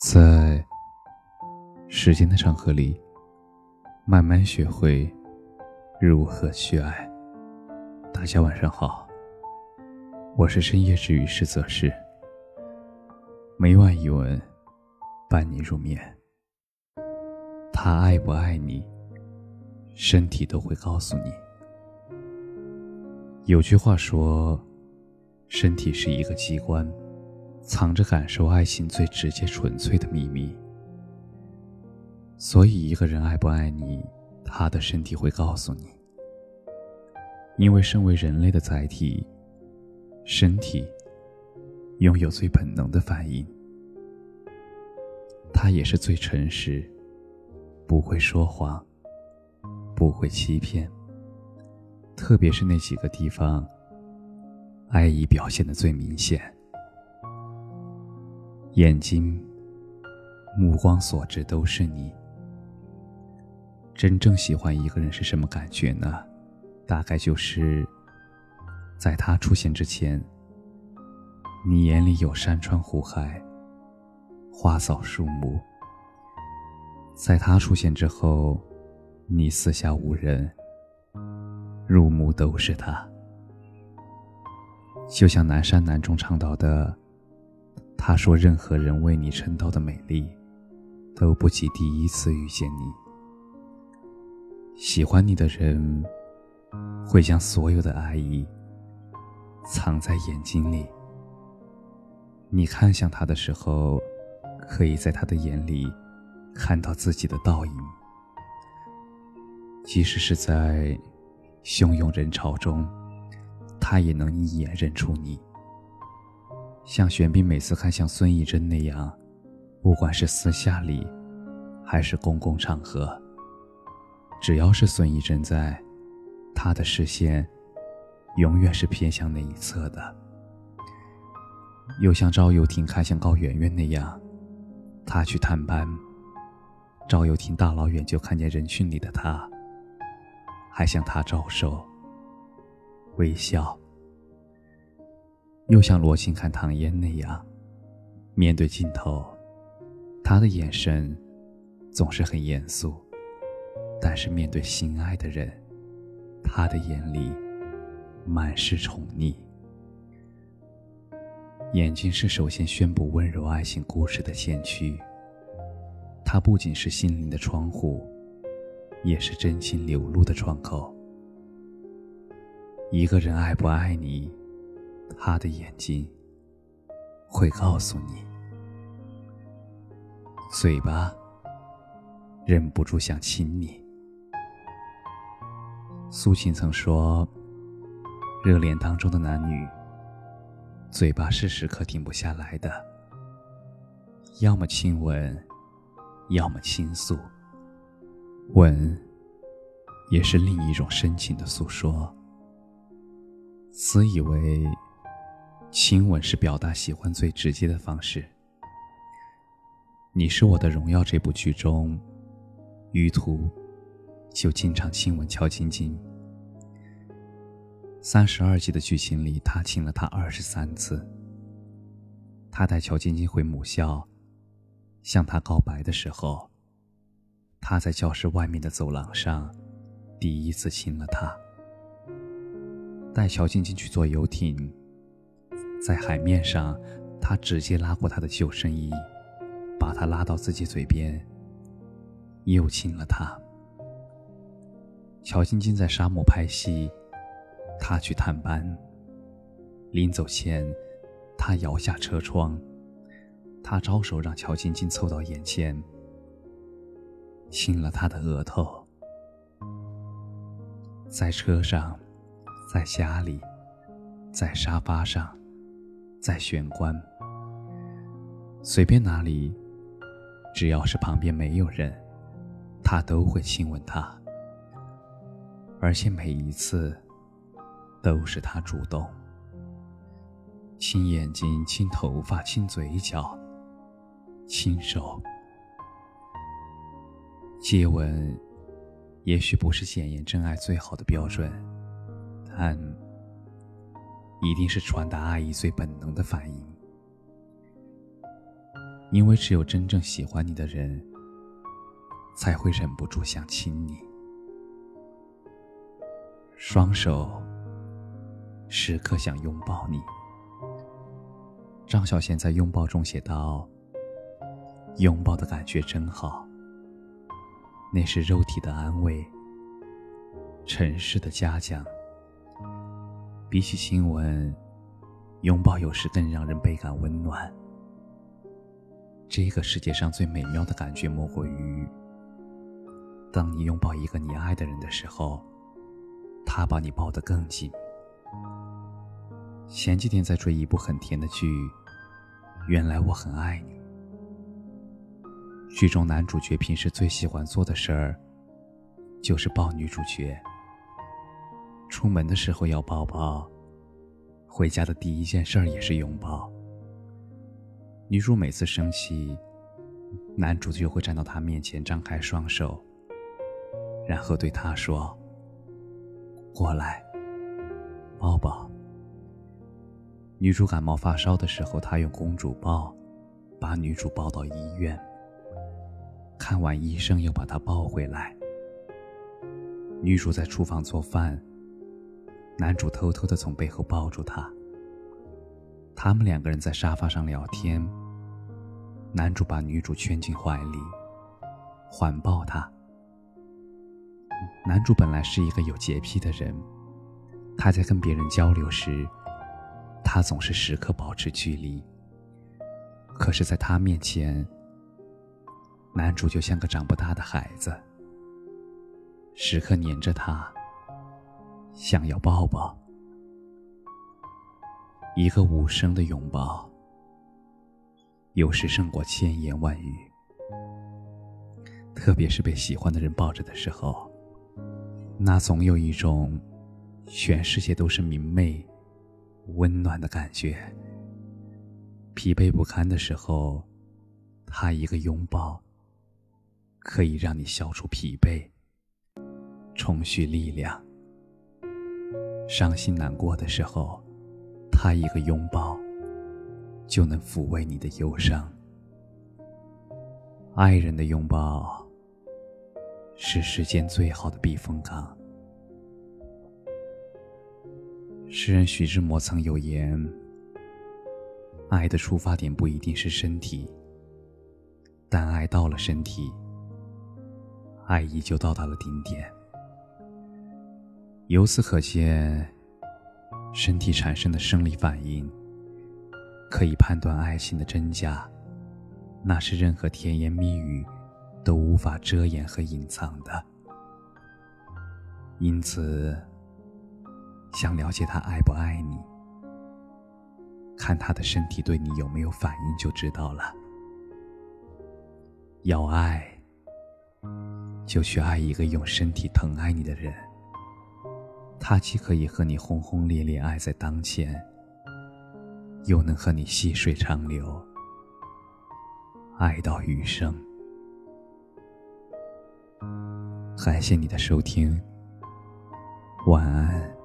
在时间的长河里，慢慢学会如何去爱。大家晚上好，我是深夜治愈师泽是，每晚一文伴你入眠。他爱不爱你，身体都会告诉你。有句话说，身体是一个机关。藏着感受爱情最直接、纯粹的秘密。所以，一个人爱不爱你，他的身体会告诉你。因为身为人类的载体，身体拥有最本能的反应，它也是最诚实，不会说谎，不会欺骗。特别是那几个地方，爱意表现的最明显。眼睛、目光所至都是你。真正喜欢一个人是什么感觉呢？大概就是，在他出现之前，你眼里有山川湖海、花草树木；在他出现之后，你四下无人，入目都是他。就像南山南中唱到的。他说：“任何人为你称道的美丽，都不及第一次遇见你。喜欢你的人，会将所有的爱意藏在眼睛里。你看向他的时候，可以在他的眼里看到自己的倒影。即使是在汹涌人潮中，他也能一眼认出你。”像玄彬每次看向孙艺珍那样，不管是私下里，还是公共场合，只要是孙艺珍在，他的视线永远是偏向那一侧的。又像赵又廷看向高圆圆那样，他去探班，赵又廷大老远就看见人群里的他，还向他招手，微笑。又像罗青看唐嫣那样，面对镜头，他的眼神总是很严肃；但是面对心爱的人，他的眼里满是宠溺。眼睛是首先宣布温柔爱情故事的先驱，它不仅是心灵的窗户，也是真情流露的窗口。一个人爱不爱你？他的眼睛会告诉你，嘴巴忍不住想亲你。苏秦曾说：“热恋当中的男女，嘴巴是时刻停不下来的，要么亲吻，要么倾诉。吻，也是另一种深情的诉说。”自以为。亲吻是表达喜欢最直接的方式。《你是我的荣耀》这部剧中，于途就经常亲吻乔晶晶。三十二集的剧情里，他亲了她二十三次。他带乔晶晶回母校，向她告白的时候，他在教室外面的走廊上第一次亲了她。带乔晶晶去坐游艇。在海面上，他直接拉过她的救生衣，把她拉到自己嘴边，又亲了她。乔晶晶在沙漠拍戏，他去探班。临走前，他摇下车窗，他招手让乔晶晶凑到眼前，亲了她的额头。在车上，在家里，在沙发上。在玄关，随便哪里，只要是旁边没有人，他都会亲吻她，而且每一次都是他主动，亲眼睛、亲头发、亲嘴角、亲手。接吻，也许不是检验真爱最好的标准，但。一定是传达爱意最本能的反应。因为只有真正喜欢你的人，才会忍不住想亲你，双手时刻想拥抱你。张小娴在拥抱中写道：“拥抱的感觉真好，那是肉体的安慰，尘世的嘉奖。比起亲吻，拥抱有时更让人倍感温暖。这个世界上最美妙的感觉，莫过于当你拥抱一个你爱的人的时候，他把你抱得更紧。”前几天在追一部很甜的剧。原来我很爱你。剧中男主角平时最喜欢做的事儿，就是抱女主角。出门的时候要抱抱，回家的第一件事也是拥抱。女主每次生气，男主就会站到她面前，张开双手，然后对她说：“过来，抱抱。”女主感冒发烧的时候，他用公主抱把女主抱到医院。看完医生，又把她抱回来。女主在厨房做饭，男主偷偷的从背后抱住她。他们两个人在沙发上聊天，男主把女主圈进怀里，环抱她。男主本来是一个有洁癖的人，他在跟别人交流时。他总是时刻保持距离，可是，在他面前，男主就像个长不大的孩子，时刻黏着他，想要抱抱。一个无声的拥抱，有时胜过千言万语。特别是被喜欢的人抱着的时候，那总有一种全世界都是明媚。温暖的感觉。疲惫不堪的时候，他一个拥抱，可以让你消除疲惫，重蓄力量。伤心难过的时候，他一个拥抱，就能抚慰你的忧伤。爱人的拥抱，是世间最好的避风港。诗人徐志摩曾有言：“爱的出发点不一定是身体，但爱到了身体，爱意就到达了顶点。由此可见，身体产生的生理反应，可以判断爱情的真假，那是任何甜言蜜语都无法遮掩和隐藏的。因此。”想了解他爱不爱你，看他的身体对你有没有反应就知道了。要爱，就去爱一个用身体疼爱你的人。他既可以和你轰轰烈烈爱在当前，又能和你细水长流，爱到余生。感谢你的收听，晚安。